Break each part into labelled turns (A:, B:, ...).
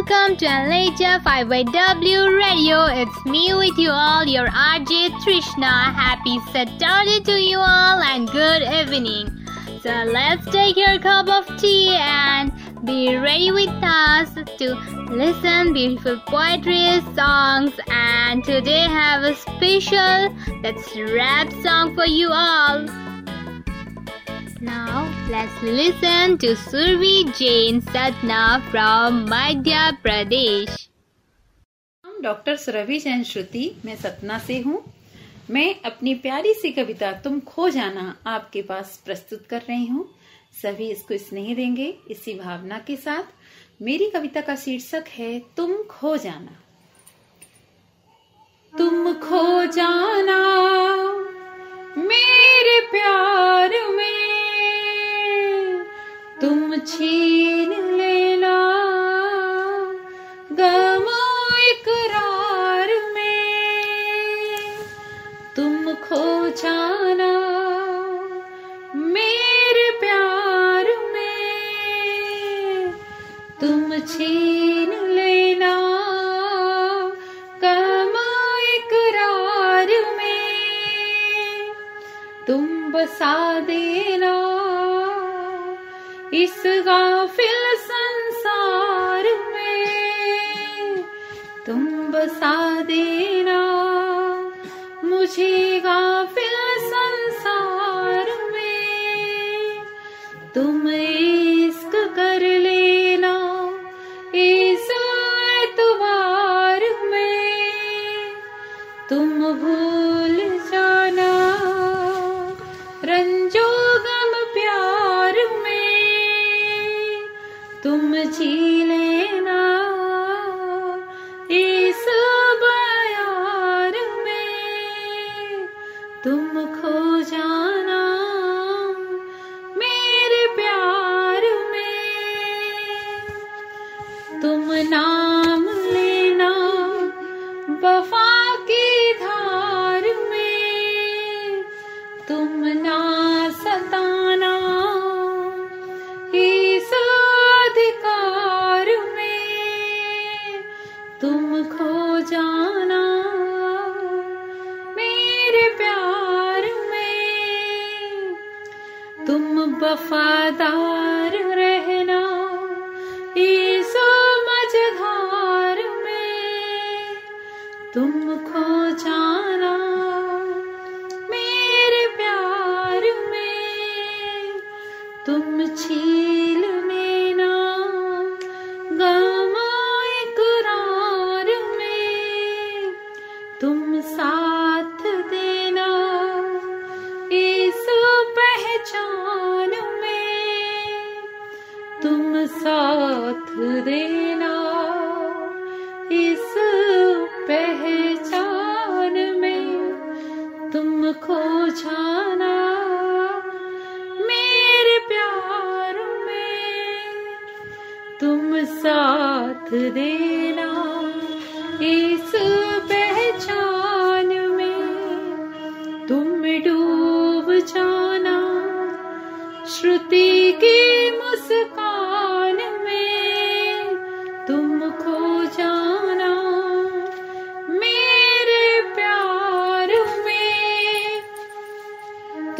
A: welcome to Anleja 5YW Radio. It's me with you all, your RJ Trishna. Happy Saturday to you all and good evening. So let's take your cup of tea and be ready with us to listen beautiful poetry songs and today have a special that's rap song for you all. Now let's listen to Survi Jain Satna from Madhya Pradesh.
B: Doctor Surabhi Jain Shruti मैं सतना से हूँ। मैं अपनी प्यारी सी कविता तुम खो जाना आपके पास प्रस्तुत कर रही हूँ। सभी इसको स्नेह देंगे, इसी भावना के साथ। मेरी कविता का शीर्षक है, तुम खो जाना। तुम खो जाना, मेरे प्यार में तुम छीन लेना। गमो इकरार में। तुम खो जाना मेरे प्यार में। तुम छीन लेना। गमो इकरार में। तुम बसा देना। इस गाफिल संसार में तुम बसा देना। मुझे गाफिल संसार में तुम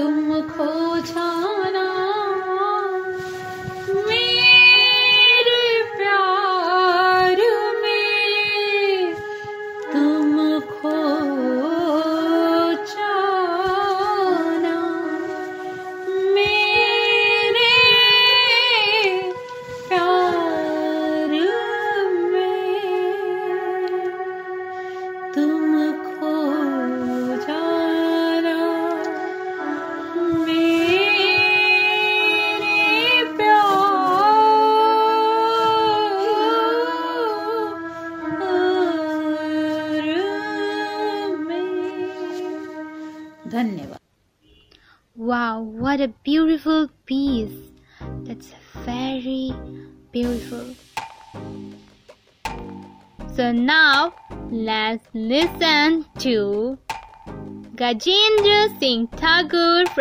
B: तुम खो जाना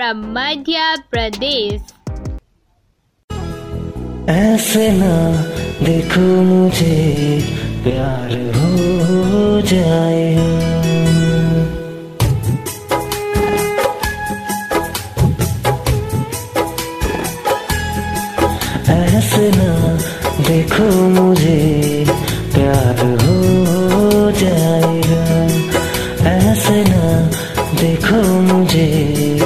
A: from Madhya Pradesh.
C: ऐसे ना
D: देखो मुझे, प्यार हो जाएगा ऐसे ना देखो मुझे, प्यार हो जाएगा ऐसे ना देखो मुझे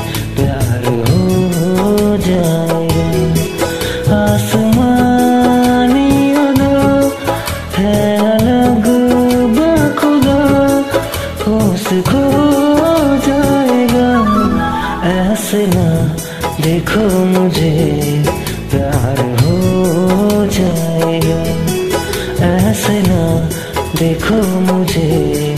D: मुझे प्यार हो जाएगा। ऐसे ना देखो मुझे।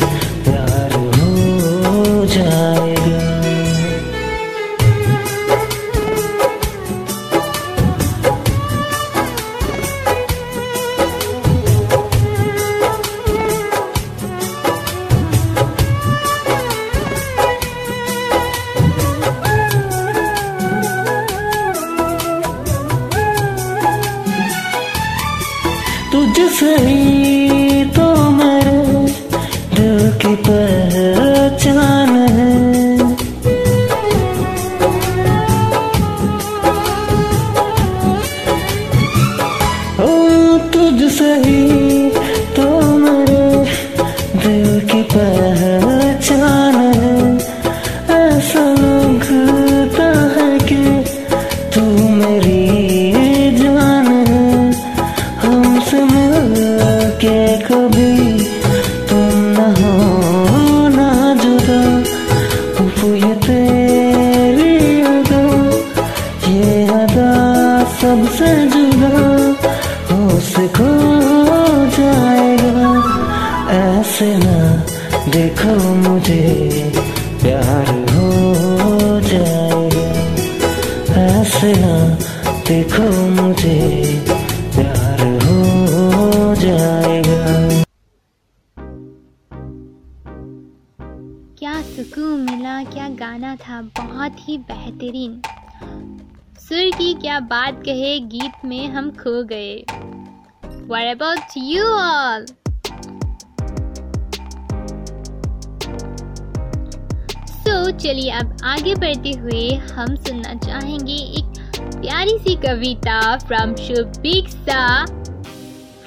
A: Kavita from Shubiksa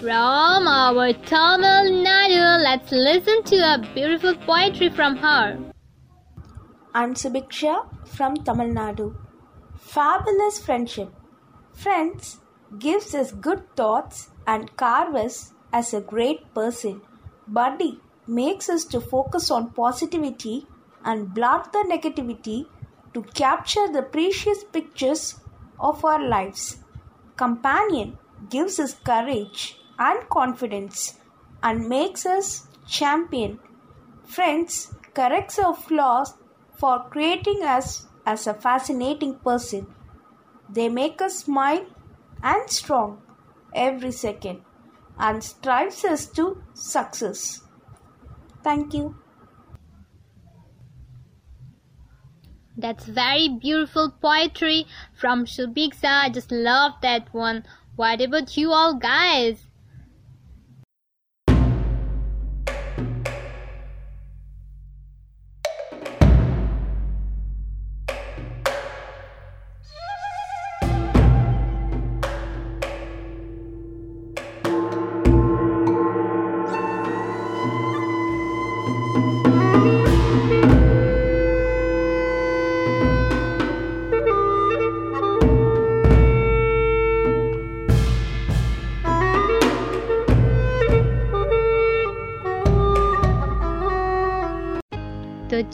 A: from our Tamil Nadu. Let's listen to a beautiful poetry from her.
E: I'm Subiksha from Tamil Nadu. Fabulous friendship. Friends gives us good thoughts and carves us as a great person. Buddy makes us to focus on positivity and blot the negativity to capture the precious pictures of our lives. Companion gives us courage and confidence and makes us champion. Friends corrects our flaws for creating us as a fascinating person. They make us smile and strong every second and strives us to success. Thank you.
A: That's very beautiful poetry from Shubiksa. I just love that one. What about you all guys?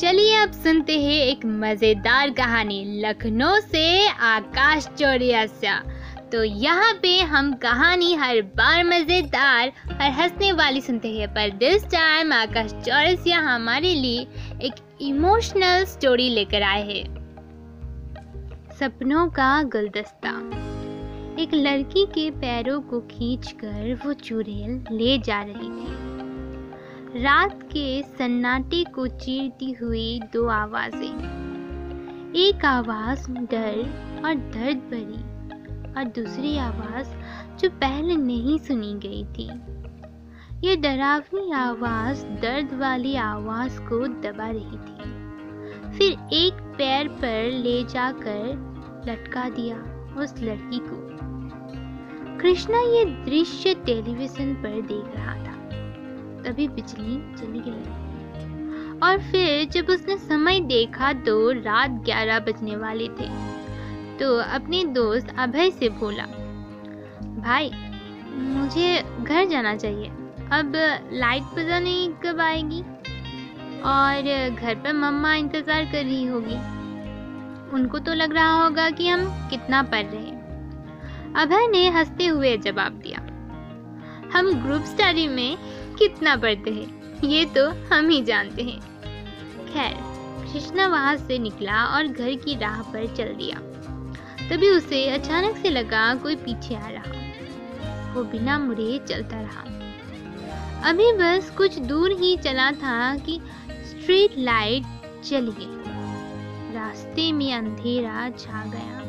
A: चलिए अब सुनते हैं एक मज़ेदार कहानी लखनऊ से आकाश चौरियासा तो यहाँ पे हम कहानी हर बार मज़ेदार और हंसने वाली सुनते हैं, पर दिस टाइम आकाश चौरसिया हमारे लिए एक इमोशनल स्टोरी लेकर आए हैं। सपनों का गुलदस्ता। एक लड़की के पैरों को खींचकर वो चुड़ैल ले जा रही थी। रात के सन्नाटे को चीरती हुई दो आवाज़ें। एक आवाज़ डर और दर्द भरी और दूसरी आवाज़ जो पहले नहीं सुनी गई थी। ये डरावनी आवाज़ दर्द वाली आवाज़ को दबा रही थी। फिर एक पैर पर ले जाकर लटका दिया उस लड़की को। कृष्णा ये दृश्य टेलीविज़न पर देख रहा था। तभी बिजली चली गई और फिर जब उसने समय देखा तो रात ग्यारह बजने वाले थे तो अपने दोस्त अभय से बोला, भाई, मुझे घर जाना चाहिए। अब लाइट पता नहीं कब आएगी और घर पर मम्मा इंतज़ार कर रही होगी। उनको तो लग रहा होगा कि हम कितना पढ़ रहे हैं। अभय ने हँसते हुए जवाब दिया, हम ग्रुप स्टडी में कितना पढ़ते हैं, ये तो हम ही जानते हैं। खैर, कृष्णा वहाँ से निकला और घर की राह पर चल दिया। तभी उसे अचानक से लगा कोई पीछे आ रहा। वो बिना मुड़े चलता रहा। अभी बस कुछ दूर ही चला था कि स्ट्रीट लाइट चली गई। रास्ते में अंधेरा छा गया।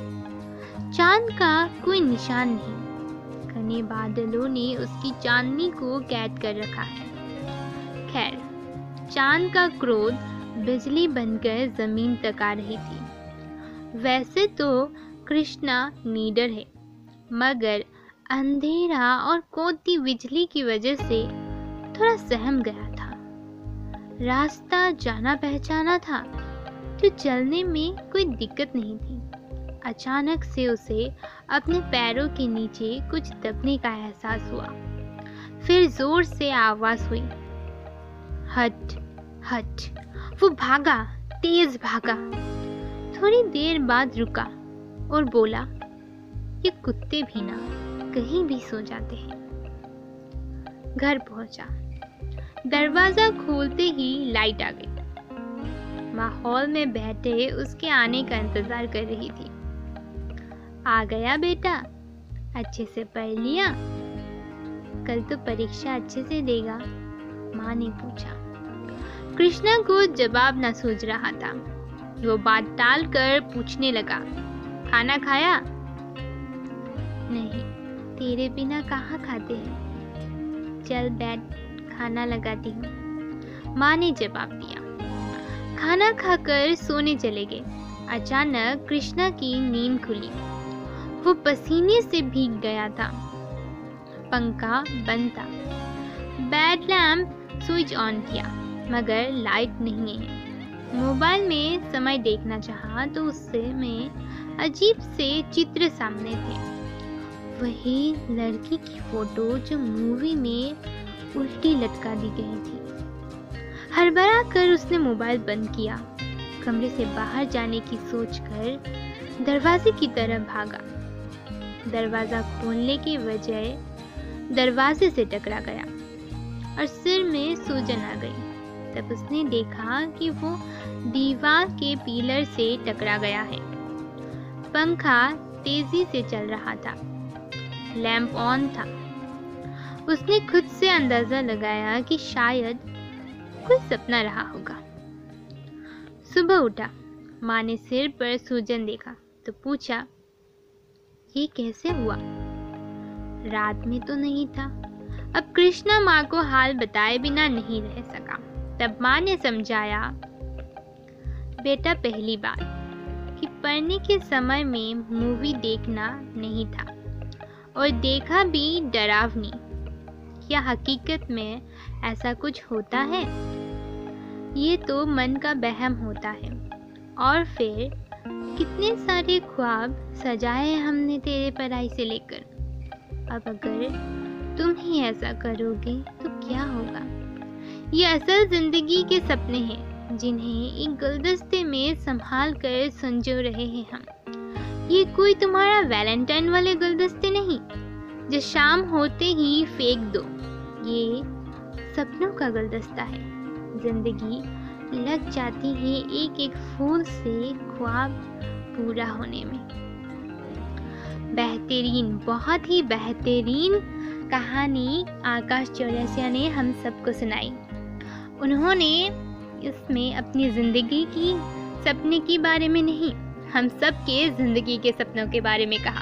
A: चाँद का कोई निशान नहीं। घने बादलों ने उसकी चांदनी को कैद कर रखा है। खैर, चाँद का क्रोध बिजली बनकर ज़मीन तक आ रही थी। वैसे तो कृष्णा नीडर है, मगर अंधेरा और कोती बिजली की वजह से थोड़ा सहम गया था। रास्ता जाना पहचाना था तो चलने में कोई दिक्कत नहीं थी। अचानक से उसे अपने पैरों के नीचे कुछ दबने का एहसास हुआ। फिर ज़ोर से आवाज़ हुई, हट हट। वो भागा, तेज भागा। थोड़ी देर बाद रुका और बोला, ये कुत्ते भी ना, कहीं भी सो जाते हैं। घर पहुँचा। दरवाज़ा खोलते ही लाइट आ गई। माहौल में बैठे उसके आने का इंतज़ार कर रही थी। आ गया बेटा। अच्छे से पढ़ लिया। कल तो परीक्षा अच्छे से देगा, माँ ने पूछा। कृष्णा को जवाब न सूझ रहा था। वो बात टाल कर पूछने लगा, खाना खाया? नहीं, तेरे बिना कहाँ खाते हैं? चल बैठ, खाना लगाती हूँ। माँ ने जवाब दिया। खाना खाकर सोने चले गए। अचानक कृष्णा की नींद खुली। वो पसीने से भीग गया था। पंखा बंद था। बैड लैम्प स्विच ऑन किया, मगर लाइट नहीं है। मोबाइल में समय देखना चाहा तो उससे में अजीब से चित्र सामने थे। वही लड़की की फ़ोटो जो मूवी में उल्टी लटका दी गई थी। हड़बड़ा कर उसने मोबाइल बंद किया। कमरे से बाहर जाने की सोचकर दरवाजे की तरफ़ भागा। दरवाज़ा खोलने की वजह दरवाजे से टकरा गया और सिर में सूजन आ गई। तब उसने देखा कि वो दीवार के पीलर से टकरा गया है। पंखा तेज़ी से चल रहा था। लैंप ऑन था। उसने खुद से अंदाज़ा लगाया कि शायद कोई सपना रहा होगा। सुबह उठा। माँ ने सिर पर सूजन देखा तो पूछा ये कैसे हुआ? रात में तो नहीं था। अब कृष्णा माँ को हाल बताए बिना नहीं रह सका। तब माँ ने समझाया, बेटा, पहली बात, कि पढ़ने के समय में मूवी देखना नहीं था, और देखा भी डरावनी। क्या हकीकत में ऐसा कुछ होता है? ये तो मन का बहम होता है। और फिर कितने सारे ख्वाब सजाए हमने तेरे पढ़ाई से लेकर। अब अगर तुम ही ऐसा करोगे तो क्या होगा? ये असल ज़िंदगी के सपने हैं, जिन्हें एक गुलदस्ते में संभाल कर संजो रहे हैं हम। ये कोई तुम्हारा वैलेंटाइन वाले गुलदस्ते नहीं, जो शाम होते ही फेंक दो। ये सपनों का गुलदस्ता है, ज़िंदगी लग जाती है एक एक फूल से ख्वाब पूरा होने में। बेहतरीन, बहुत ही बेहतरीन कहानी आकाश चौरसिया ने हम सबको सुनाई। उन्होंने इसमें अपनी ज़िंदगी की, सपने के बारे में नहीं, हम सब के ज़िंदगी के सपनों के बारे में कहा।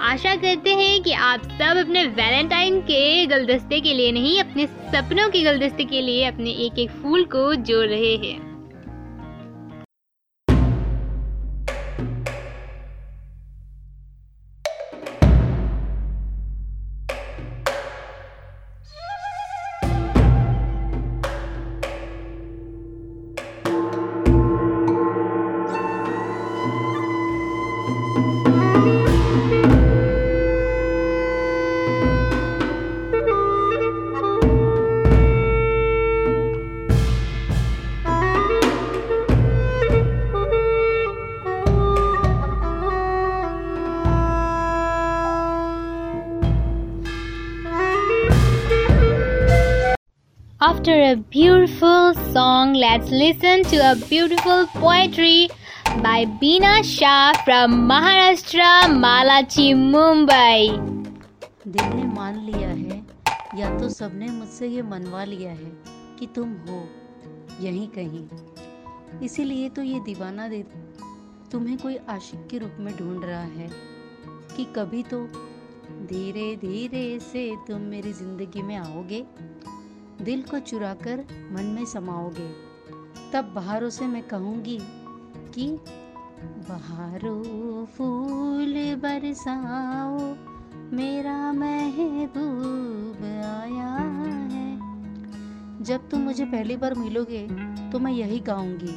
A: आशा करते हैं कि आप सब अपने वैलेंटाइन के गुलदस्ते के लिए नहीं, अपने सपनों के गुलदस्ते के लिए अपने एक एक फूल को जोड़ रहे हैं। A beautiful song, let's listen to a beautiful poetry by Beena Shah from Maharashtra, Malachi, Mumbai.
F: दिल ने मान लिया है या तो सबने मुझसे ये मनवा लिया है कि तुम हो यहीं कहीं इसीलिए तो ये दीवाना दे तुम्हें कोई आशिक के रूप में ढूंढ रहा है कि कभी तो धीरे धीरे से तुम मेरी ज़िंदगी में आओगे दिल को चुराकर मन में समाओगे। तब बहारों से मैं कहूँगी कि बहारों फूल बरसाओ, मेरा महबूब आया है। जब तुम मुझे पहली बार मिलोगे तो मैं यही गाऊँगी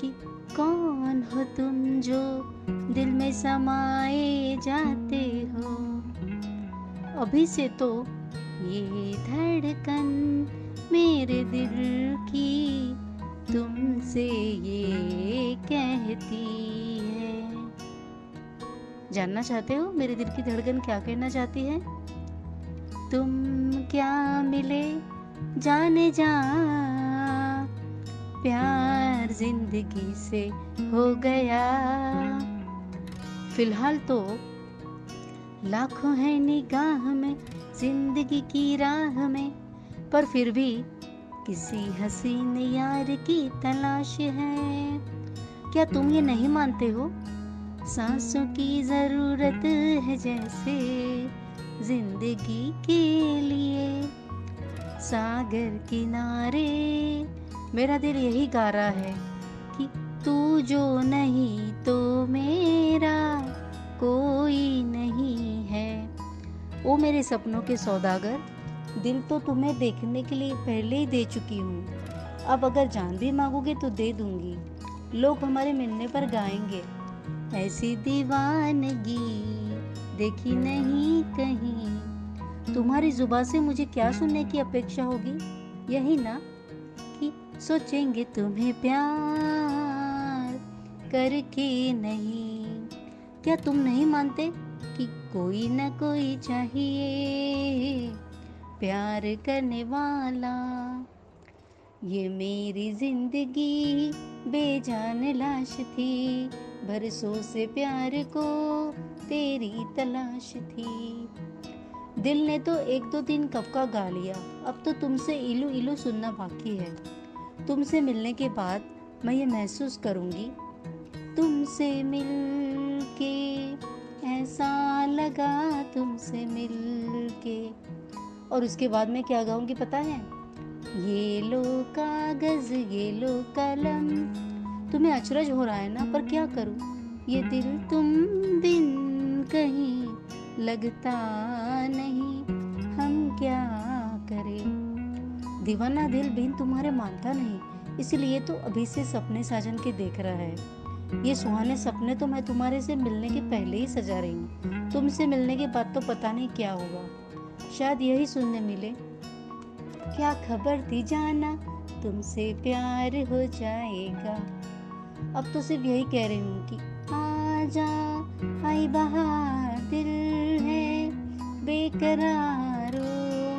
F: कि कौन हो तुम जो दिल में समाए जाते हो? अभी से तो ये धड़कन मेरे दिल की तुमसे ये कहती है। जानना चाहते हो मेरे दिल की धड़कन क्या कहना चाहती है? तुम क्या मिले जाने जा? प्यार ज़िंदगी से हो गया। फ़िलहाल तो लाखों है निगाह में ज़िंदगी की राह में, पर फिर भी किसी हसीन यार की तलाश है। क्या तुम ये नहीं मानते हो? सांसों की ज़रूरत है जैसे ज़िंदगी के लिए। सागर किनारे मेरा दिल यही गा रहा है कि तू जो नहीं तो मेरा कोई नहीं है। ओ मेरे सपनों के सौदागर, दिल तो तुम्हें देखने के लिए पहले ही दे चुकी हूँ। अब अगर जान भी मांगोगे तो दे दूँगी। लोग हमारे मिलने पर गाएँगे, ऐसी दीवानगी देखी नहीं कहीं। तुम्हारी जुबा से मुझे क्या सुनने की अपेक्षा होगी? यही ना कि सोचेंगे तुम्हें प्यार करके नहीं। क्या तुम नहीं मानते कोई न कोई चाहिए। प्यार करने वाला, ये मेरी ज़िंदगी बेजान लाश थी। बरसों से प्यार को तेरी तलाश थी। दिल ने तो एक दो दिन कब का गा लिया, अब तो तुमसे इलू इलू सुनना बाकी है। तुमसे मिलने के बाद मैं ये महसूस करूँगी, तुमसे मिल के ऐसा लगा तुमसे मिल के और उसके बाद में क्या गाऊँगी पता है? ये लो कागज़, ये लो कलम। तुम्हें अचरज हो रहा है ना, पर क्या करूँ? ये दिल तुम बिन कहीं लगता नहीं। हम क्या करें? दीवाना दिल बिन तुम्हारे मानता नहीं, इसलिए तो अभी से सपने साजन के देख रहा है। ये सुहाने सपने तो मैं तुम्हारे से मिलने के पहले ही सजा रही हूँ। तुमसे मिलने के बाद तो पता नहीं क्या होगा। शायद यही सुनने मिले। क्या खबर थी जाना? तुमसे प्यार हो जाएगा। अब तो सिर्फ़ यही कह रही हूँ कि आजा आई बहार दिल है बेकरारो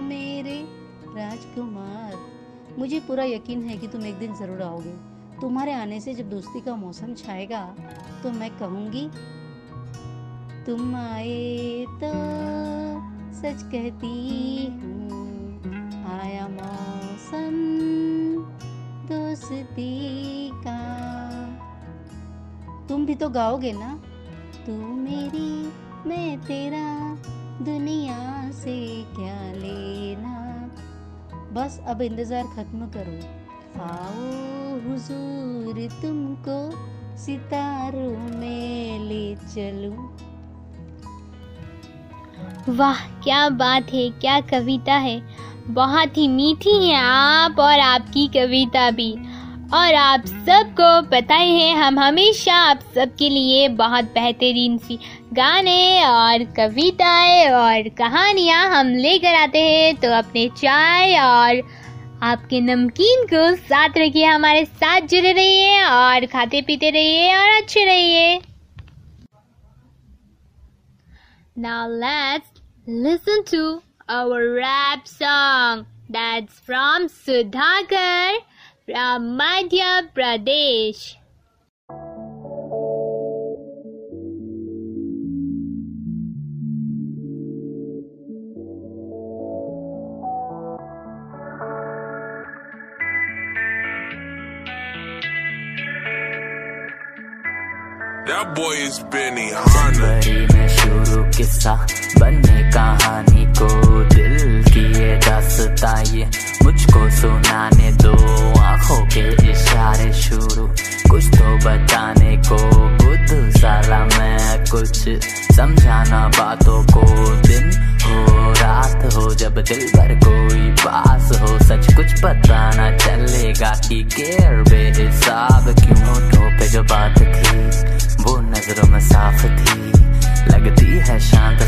F: मेरे। राजकुमार, मुझे पूरा यकीन है कि तुम एक दिन ज़रूर आओगे। तुम्हारे आने से जब दोस्ती का मौसम छाएगा तो मैं कहूँगी, तुम आए तो सच कहती हूँ, आया मौसम दोस्ती का। तुम भी तो गाओगे ना? तू मेरी, मैं तेरा, दुनिया से क्या लेना? बस अब इंतज़ार ख़त्म करो। आओ। हुजूर तुमको सितारों में ले चलूँ।
A: वाह, क्या बात है, क्या कविता है। बहुत ही मीठी है आप और आपकी कविता भी। और आप सबको पता ही है, हम हमेशा आप सबके लिए बहुत बेहतरीन सी गाने और कविताएँ और कहानियाँ हम लेकर आते हैं। तो अपने चाय और आपके नमकीन को साथ रखिए हमारे साथ जुड़े रहिए और खाते पीते रहिए और अच्छे रहिए Now let's listen to our rap song that's from Sudhakar from Madhya Pradesh.
G: That boy is Benny Hanna.
C: शुरू किस्सा, बनने कहानी को दिल की ये। दास्ता मुझको सुनाने दो आँखों के इशारे शुरू। कुछ तो बताने को बुद्ध साला मैं कुछ समझाना बातों को। दिन हो, रात हो, जब दिल भर कोई पास हो। सच कुछ पता ना चलेगा कि केयर बेहिसाब क्यों होठों पे जो बात थी, वो नज़रों में साफ़ थी। लगती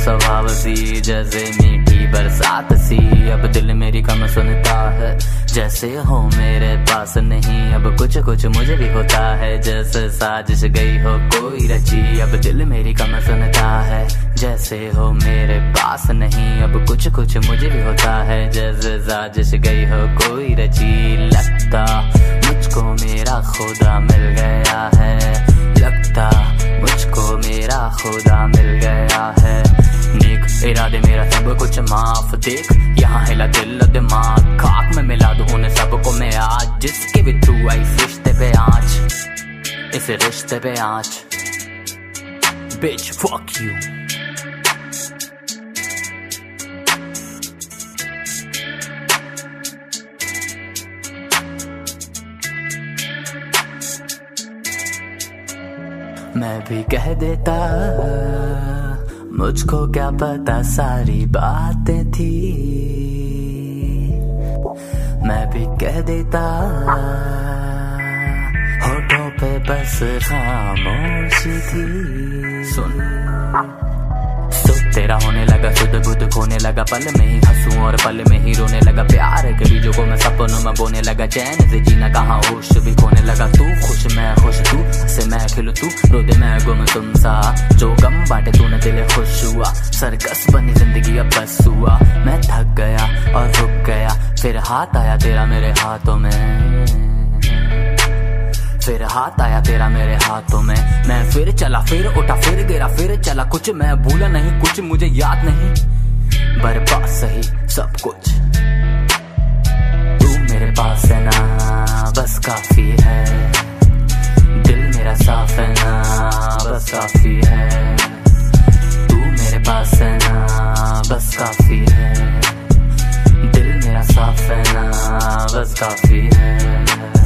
C: स्वभाव सी, जैसे मीठी बरसात सी। अब दिल मेरी कम सुनता है। जैसे हो मेरे पास नहीं, अब कुछ कुछ मुझे भी होता है। जैसे साजिश गई हो कोई रची, अब दिल मेरी कम सुनता है। जैसे हो मेरे पास नहीं, अब कुछ कुछ मुझे भी होता है। जैसे साजिश गई हो कोई रची, लगता मुझको मेरा खुदा मिल गया है। लगता मुझको मेरा खुदा मिल गया है। नेक इरादे मेरा सब कुछ माफ़ देख। यहाँ हिला दिल दिमाग खाक में मिला दूँ उन्हें सबको मैं आज। जिसके भी थ्रू आई रिश्ते पे आँच, इस रिश्ते पे आँच। Bitch, fuck you मैं भी कह देता मुझको क्या पता सारी बातें थी। मैं भी कह देता, होठों पे बस खामोशी थी। सुन। तेरा होने लगा शुद्ध बुद्ध खोने लगा, पल में ही हंसू और पल में ही रोने लगा। प्यार के बीजों को मैं सपनों में बोने लगा, चैन से जीना कहाँ, होश भी खोने लगा। तू खुश, मैं खुश, तू से मैं खिलू, तू रो दे मैं गुम तुम सा। जो गम बांटे, तूने दिल खुश हुआ। सरकस बनी ज़िंदगी, अब बस हुआ। मैं थक गया और रुक गया, फिर हाथ आया तेरा मेरे हाथों में। फिर हाथ आया, तेरा मेरे हाथों में। मैं फिर चला, फिर उठा, फिर गिरा, फिर चला। कुछ मैं भूला नहीं, कुछ मुझे याद नहीं। बर्बाद सही सब कुछ। तू मेरे पास है ना, बस काफ़ी है। दिल मेरा साफ़ है ना, बस काफ़ी है। तू मेरे पास है ना, बस काफ़ी है। दिल मेरा साफ़ है ना, बस काफ़ी है।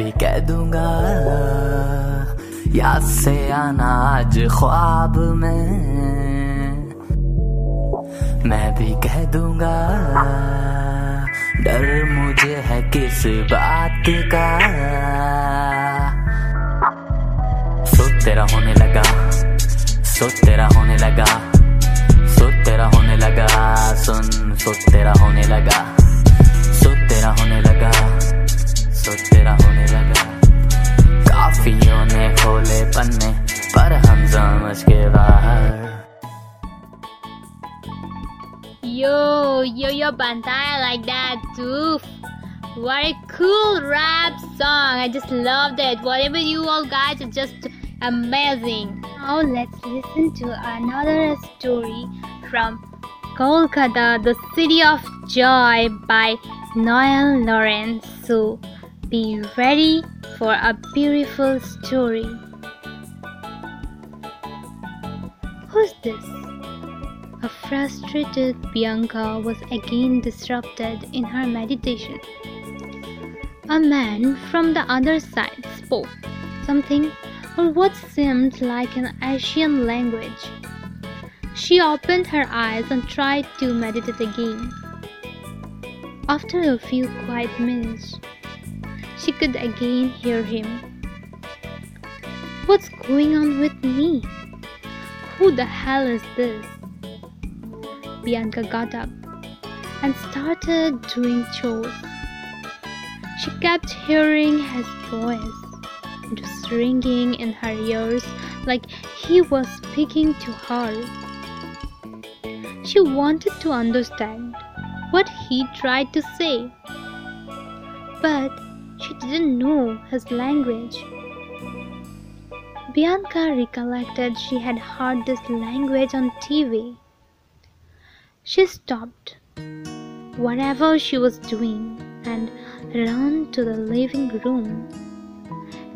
C: भी कह दूँगा, याद से आना आज ख्वाब में। मैं भी कह दूँगा, डर मुझे है किस बात का। सो तेरा होने लगा सो तेरा होने लगा सो तेरा होने लगा, सुन सो तेरा होने लगा सो तेरा होने लगा सो तेरा होने काफियों ने खोले पन्ने पर हम समझ के बाहर
A: Yo, yo, yo, Bantai, I like that too. What a cool rap song. I just loved it. Whatever you all guys are just amazing. Now let's listen to another story from Kolkata, the city of joy by Noel Lawrence. So be ready for a beautiful story. Who's this? A frustrated Bianca was again disrupted in her meditation. A man from the other side spoke something or what seemed like an Asian language. She opened her eyes and tried to meditate again. After a few quiet minutes, she could again hear him. What's going on with me? Who the hell is this? Bianca got up and started doing chores. She kept hearing his voice. It was ringing in her ears like he was speaking to her. She wanted to understand what he tried to say, but she didn't know his language. Bianca recollected she had heard this language on TV. She stopped whatever she was doing and ran to the living room,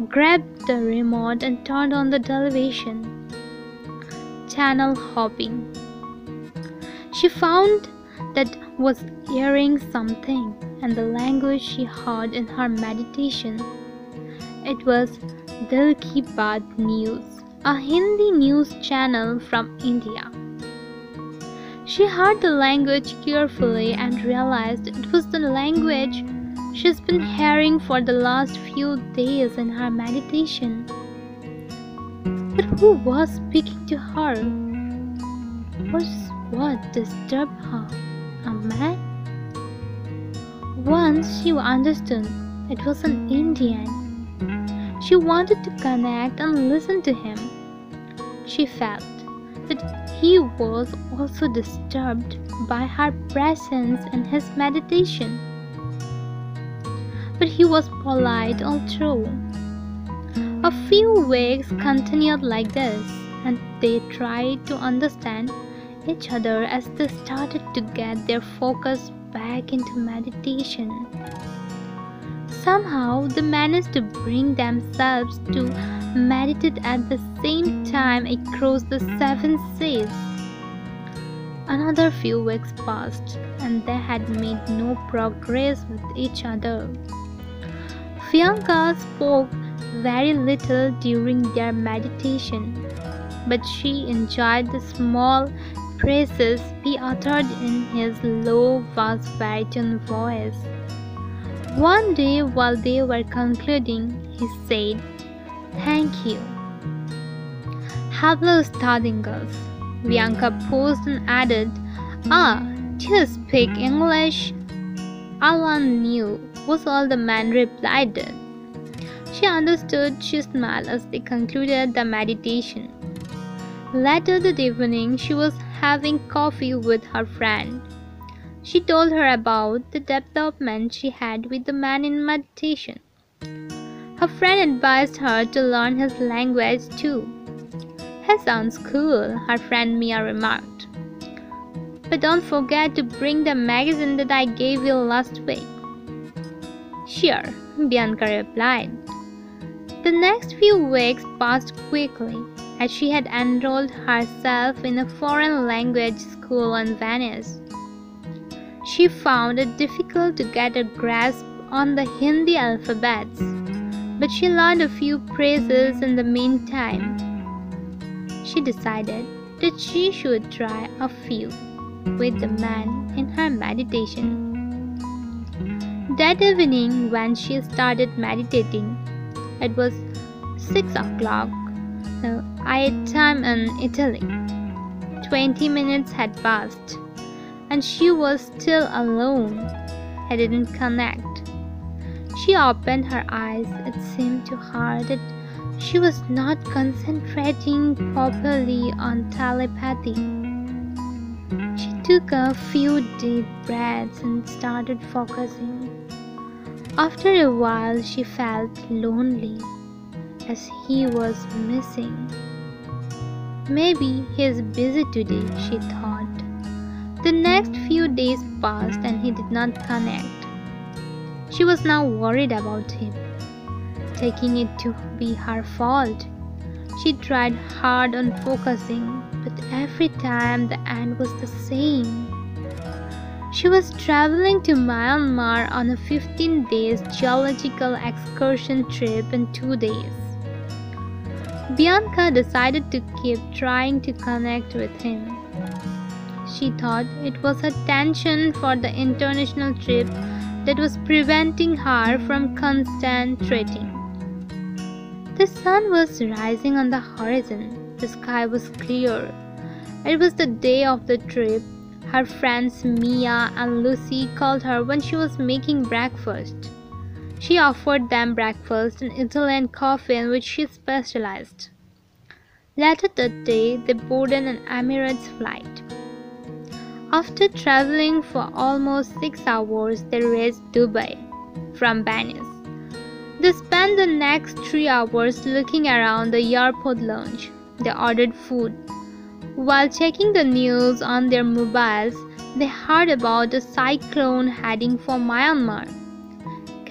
A: grabbed the remote and turned on the television. Channel hopping. She found that was hearing something and the language she heard in her meditation. It was Dil Ki Baat News, a Hindi news channel from India. She heard the language carefully and realized it was the language she's been hearing for the last few days in her meditation. But who was speaking to her? Was what disturbed her? A man? Once she understood it was an Indian. She wanted to connect and listen to him. She felt that he was also disturbed by her presence in his meditation. But he was polite all through. A few weeks continued like this, and they tried to understand each other as they started to get their focus back into meditation. Somehow they managed to bring themselves to meditate at the same time across the seven seas. Another few weeks passed, and they had made no progress with each other. Bianca spoke very little during their meditation, but she enjoyed the small praises he uttered in his low, vast baritone voice. One day, while they were concluding, he said, Thank you. Hello, Stardingles. Bianca paused and added, Ah, do you speak English? Alan knew, was all the man replied. She understood, she smiled as they concluded the meditation. Later that evening, she was having coffee with her friend. She told her about the development she had with the man in meditation. Her friend advised her to learn his language too. He sounds cool, her friend Mia remarked. But don't forget to bring the magazine that I gave you last week. Sure, Bianca replied. The next few weeks passed quickly as she had enrolled herself in a foreign language school in Venice she found it difficult to get a grasp on the Hindi alphabets, but she learned a few phrases in the meantime. She decided that she should try a few with the man in her meditation. That evening, when she started meditating, it was six o'clock, the had time in Italy. Twenty minutes had passed and she was still alone. I didn't connect. She opened her eyes. It seemed to her that she was not concentrating properly on telepathy. She took a few deep breaths and started focusing. After a while, she felt lonely. As he was missing. Maybe he is busy today, she thought. The next few days passed and he did not connect. She was now worried about him, taking it to be her fault. She tried hard on focusing, but every time the end was the same. She was traveling to Myanmar on a 15 days geological excursion trip in two days. Bianca decided to keep trying to connect with him. She thought it was her tension for the international trip that was preventing her from concentrating. The sun was rising on the horizon. The sky was clear. It was the day of the trip. Her friends Mia and Lucy called her when she was making breakfast. She offered them breakfast and Italian coffee in which she specialized. Later that day, they boarded an Emirates flight. After traveling for almost six hours, they reached Dubai from Venice. They spent the next three hours looking around the airport lounge. They ordered food. While checking the news on their mobiles, they heard about a cyclone heading for Myanmar.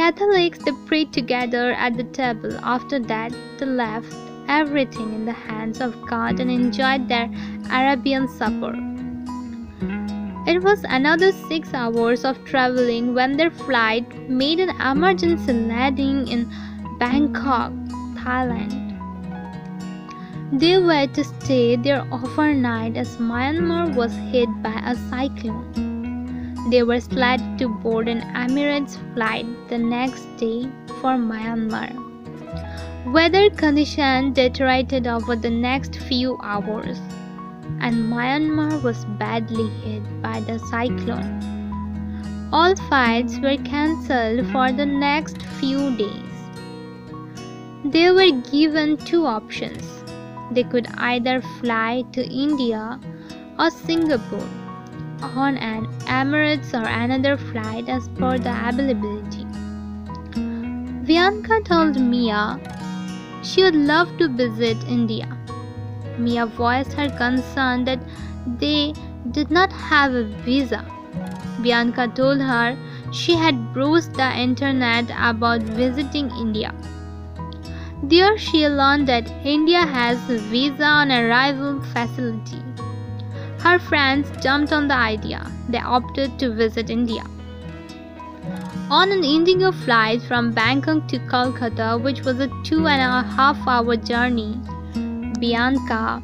A: Catholics they prayed together at the table. After that, they left everything in the hands of God and enjoyed their Arabian supper. It was another six hours of traveling when their flight made an emergency landing in Bangkok, Thailand. They were to stay there overnight as Myanmar was hit by a cyclone. They were slated to board an Emirates flight the next day for Myanmar. Weather conditions deteriorated over the next few hours and Myanmar was badly hit by the cyclone. All flights were cancelled for the next few days. They were given two options. They could either fly to India or Singapore on an Emirates or another flight as per the availability. Bianca told Mia she would love to visit India Mia voiced her concern that they did not have a visa. Bianca told her she had browsed the internet about visiting India. There she learned that India has visa on arrival facility. Her friends jumped on the idea. They opted to visit India. On an Indigo flight from Bangkok to Kolkata, which was a two and a half hour journey, Bianca.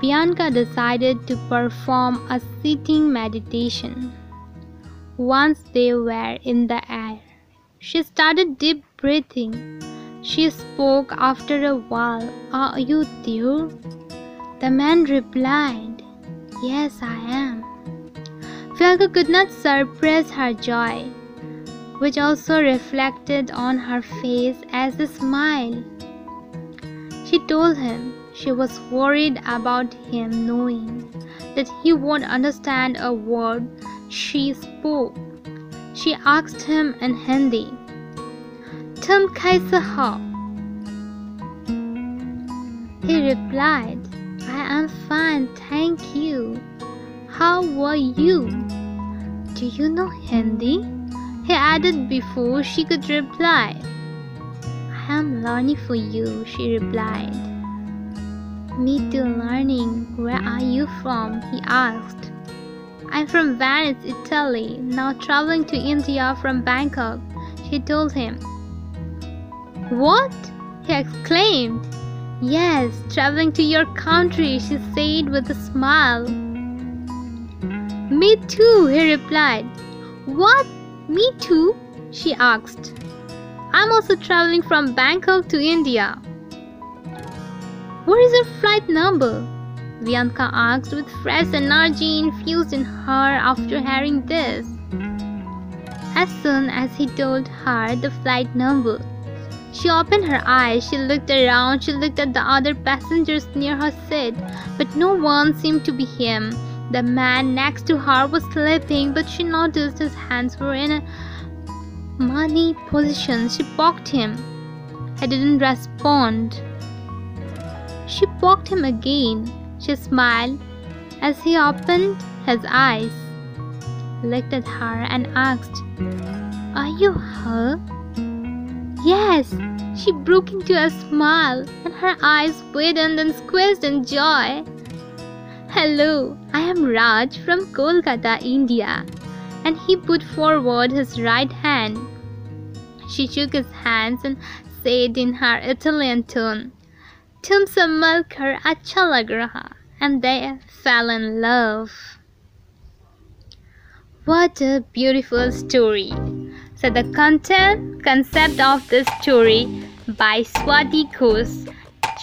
A: Bianca decided to perform a sitting meditation. Once they were in the air, she started deep breathing. She spoke after a while, Are you there? The man replied, Yes, I am. Bianca could not suppress her joy, which also reflected on her face as a smile. She told him she was worried about him knowing that he won't understand a word she spoke. She asked him in Hindi, Tum kaisa ho? He replied, I am fine, thank you. How were you? Do you know Hindi? He added before she could reply. I am learning for you, she replied. Me too, learning. Where are you from? He asked. I'm from Venice, Italy, now traveling to India from Bangkok, she told him. What? he exclaimed. Yes, traveling to your country, she said with a smile. Me too, he replied. What? Me too? she asked. I'm also traveling from Bangkok to India. What is your flight number? Bianca asked with fresh energy infused in her after hearing this. As soon as he told her the flight number, she opened her eyes, she looked around, she looked at the other passengers near her seat, but no one seemed to be him. The man next to her was sleeping, but she noticed his hands were in a money position. She poked him. He didn't respond. She poked him again. She smiled as he opened his eyes, looked at her, and asked, Are you her? Yes, she broke into a smile and her eyes widened and squeezed in joy. Hello, I am Raj from Kolkata, India. And he put forward his right hand. She shook his hands and said in her Italian tone, तुमसे मिलकर अच्छा लग रहा and they fell in love. What a beautiful story. So the content concept of this story by Swati Ghosh.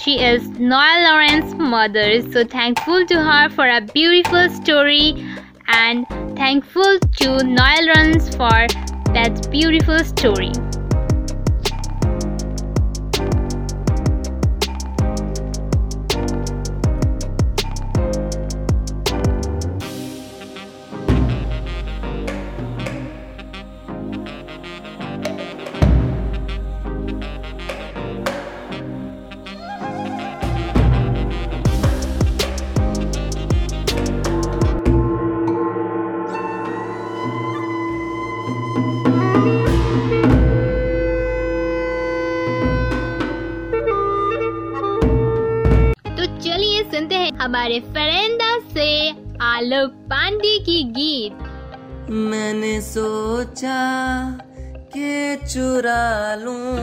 A: She is Noel Lawrence's mother, so thankful to her for a beautiful story and thankful to Noel Lawrence for that beautiful story.
H: चुरा लूँ।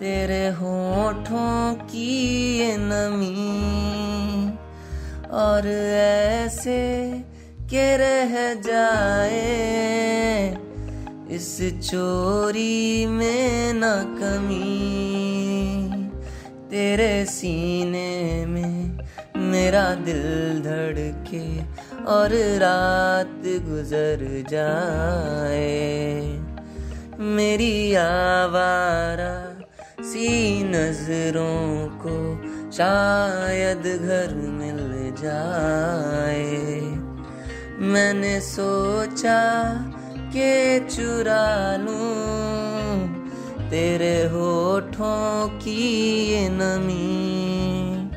H: तेरे होठों की ये नमी। और ऐसे के रह जाए। इस चोरी में न कमी। तेरे सीने में मेरा दिल धड़के। और रात गुजर जाए। मेरी आवारा सी नज़रों को शायद घर मिल जाए। मैंने सोचा के चुरा लूँ तेरे होठों की ये नमी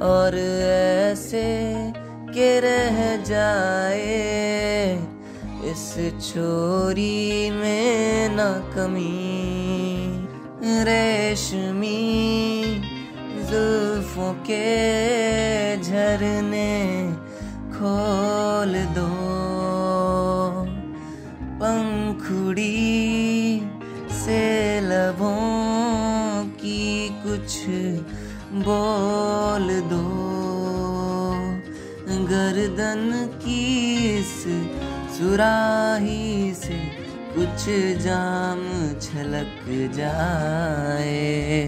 H: और ऐसे के रह जाए। इस चोरी में न कमी। रेशमी जुल्फों के झरने खोल दो। पंखुड़ी से लबों की कुछ बोल दो। गर्दन की इस सुराही से कुछ जाम छलक जाए।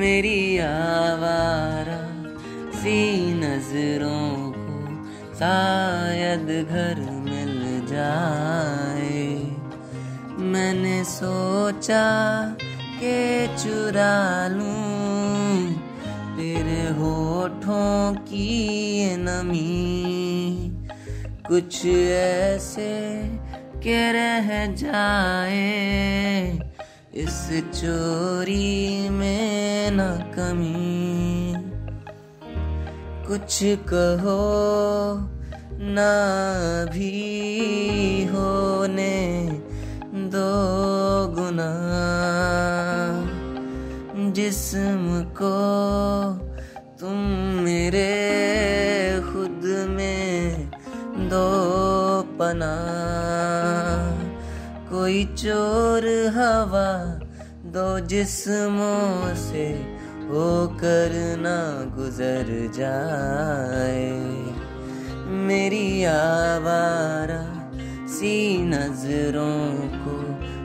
H: मेरी आवारा सी नज़रों को शायद घर मिल जाए। मैंने सोचा के चुरा लूँ, तेरे होठों की नमी। कुछ ऐसे के रह जाए। इस चोरी में न कमी। कुछ कहो ना भी होने दो गुना। जिस्म को तुम मेरे पना कोई चोर हवा दो जिस्मों से होकर ना गुजर जाए। मेरी आवारा सी नज़रों को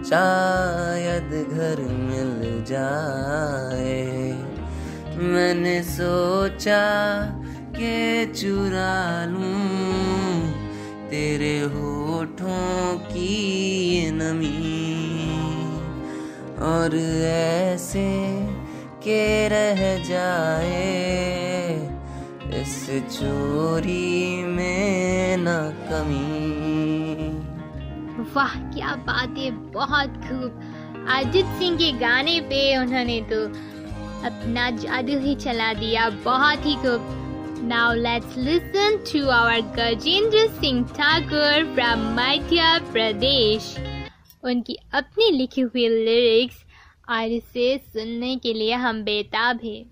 H: शायद घर मिल जाए। मैंने सोचा के चुरा लूँ। तेरे होठों की ये नमी। और ऐसे के रह जाए, इस चोरी में न कमी।
A: वाह, क्या बात है बहुत खूब। अरिजीत सिंह के गाने पे उन्होंने तो अपना जादू ही चला दिया, बहुत ही खूब। Now let's listen to our Gajendra Singh Thakur from Madhya Pradesh. उनकी अपनी लिखी हुई लिरिक्स और इसे सुनने के लिए हम बेताब हैं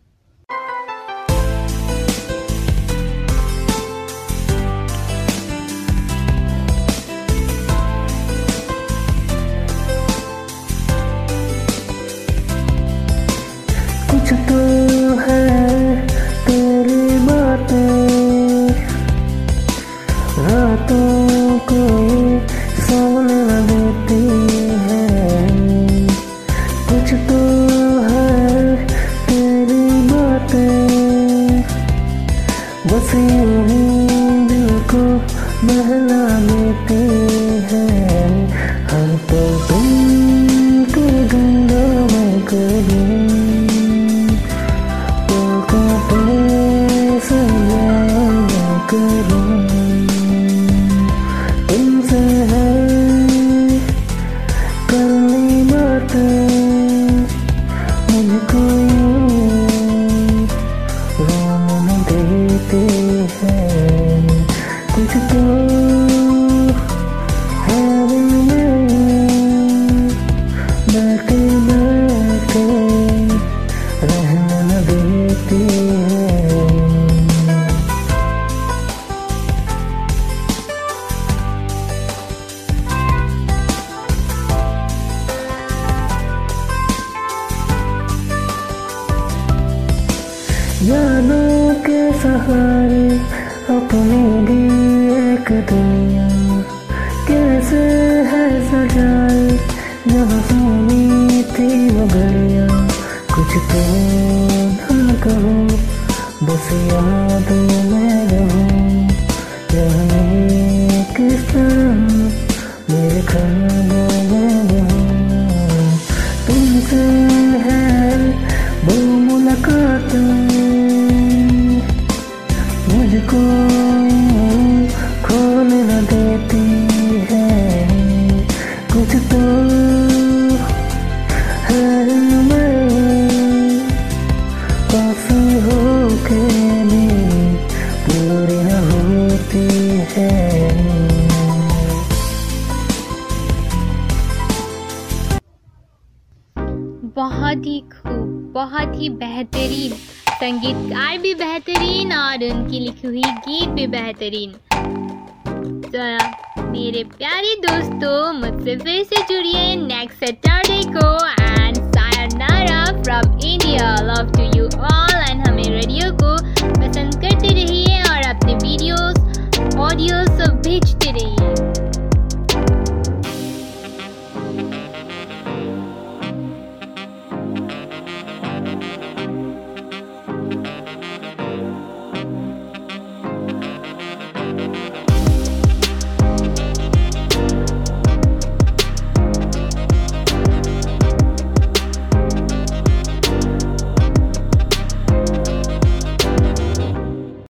D: कुछ तो यूँ दिल को बहला देती
A: Caterina.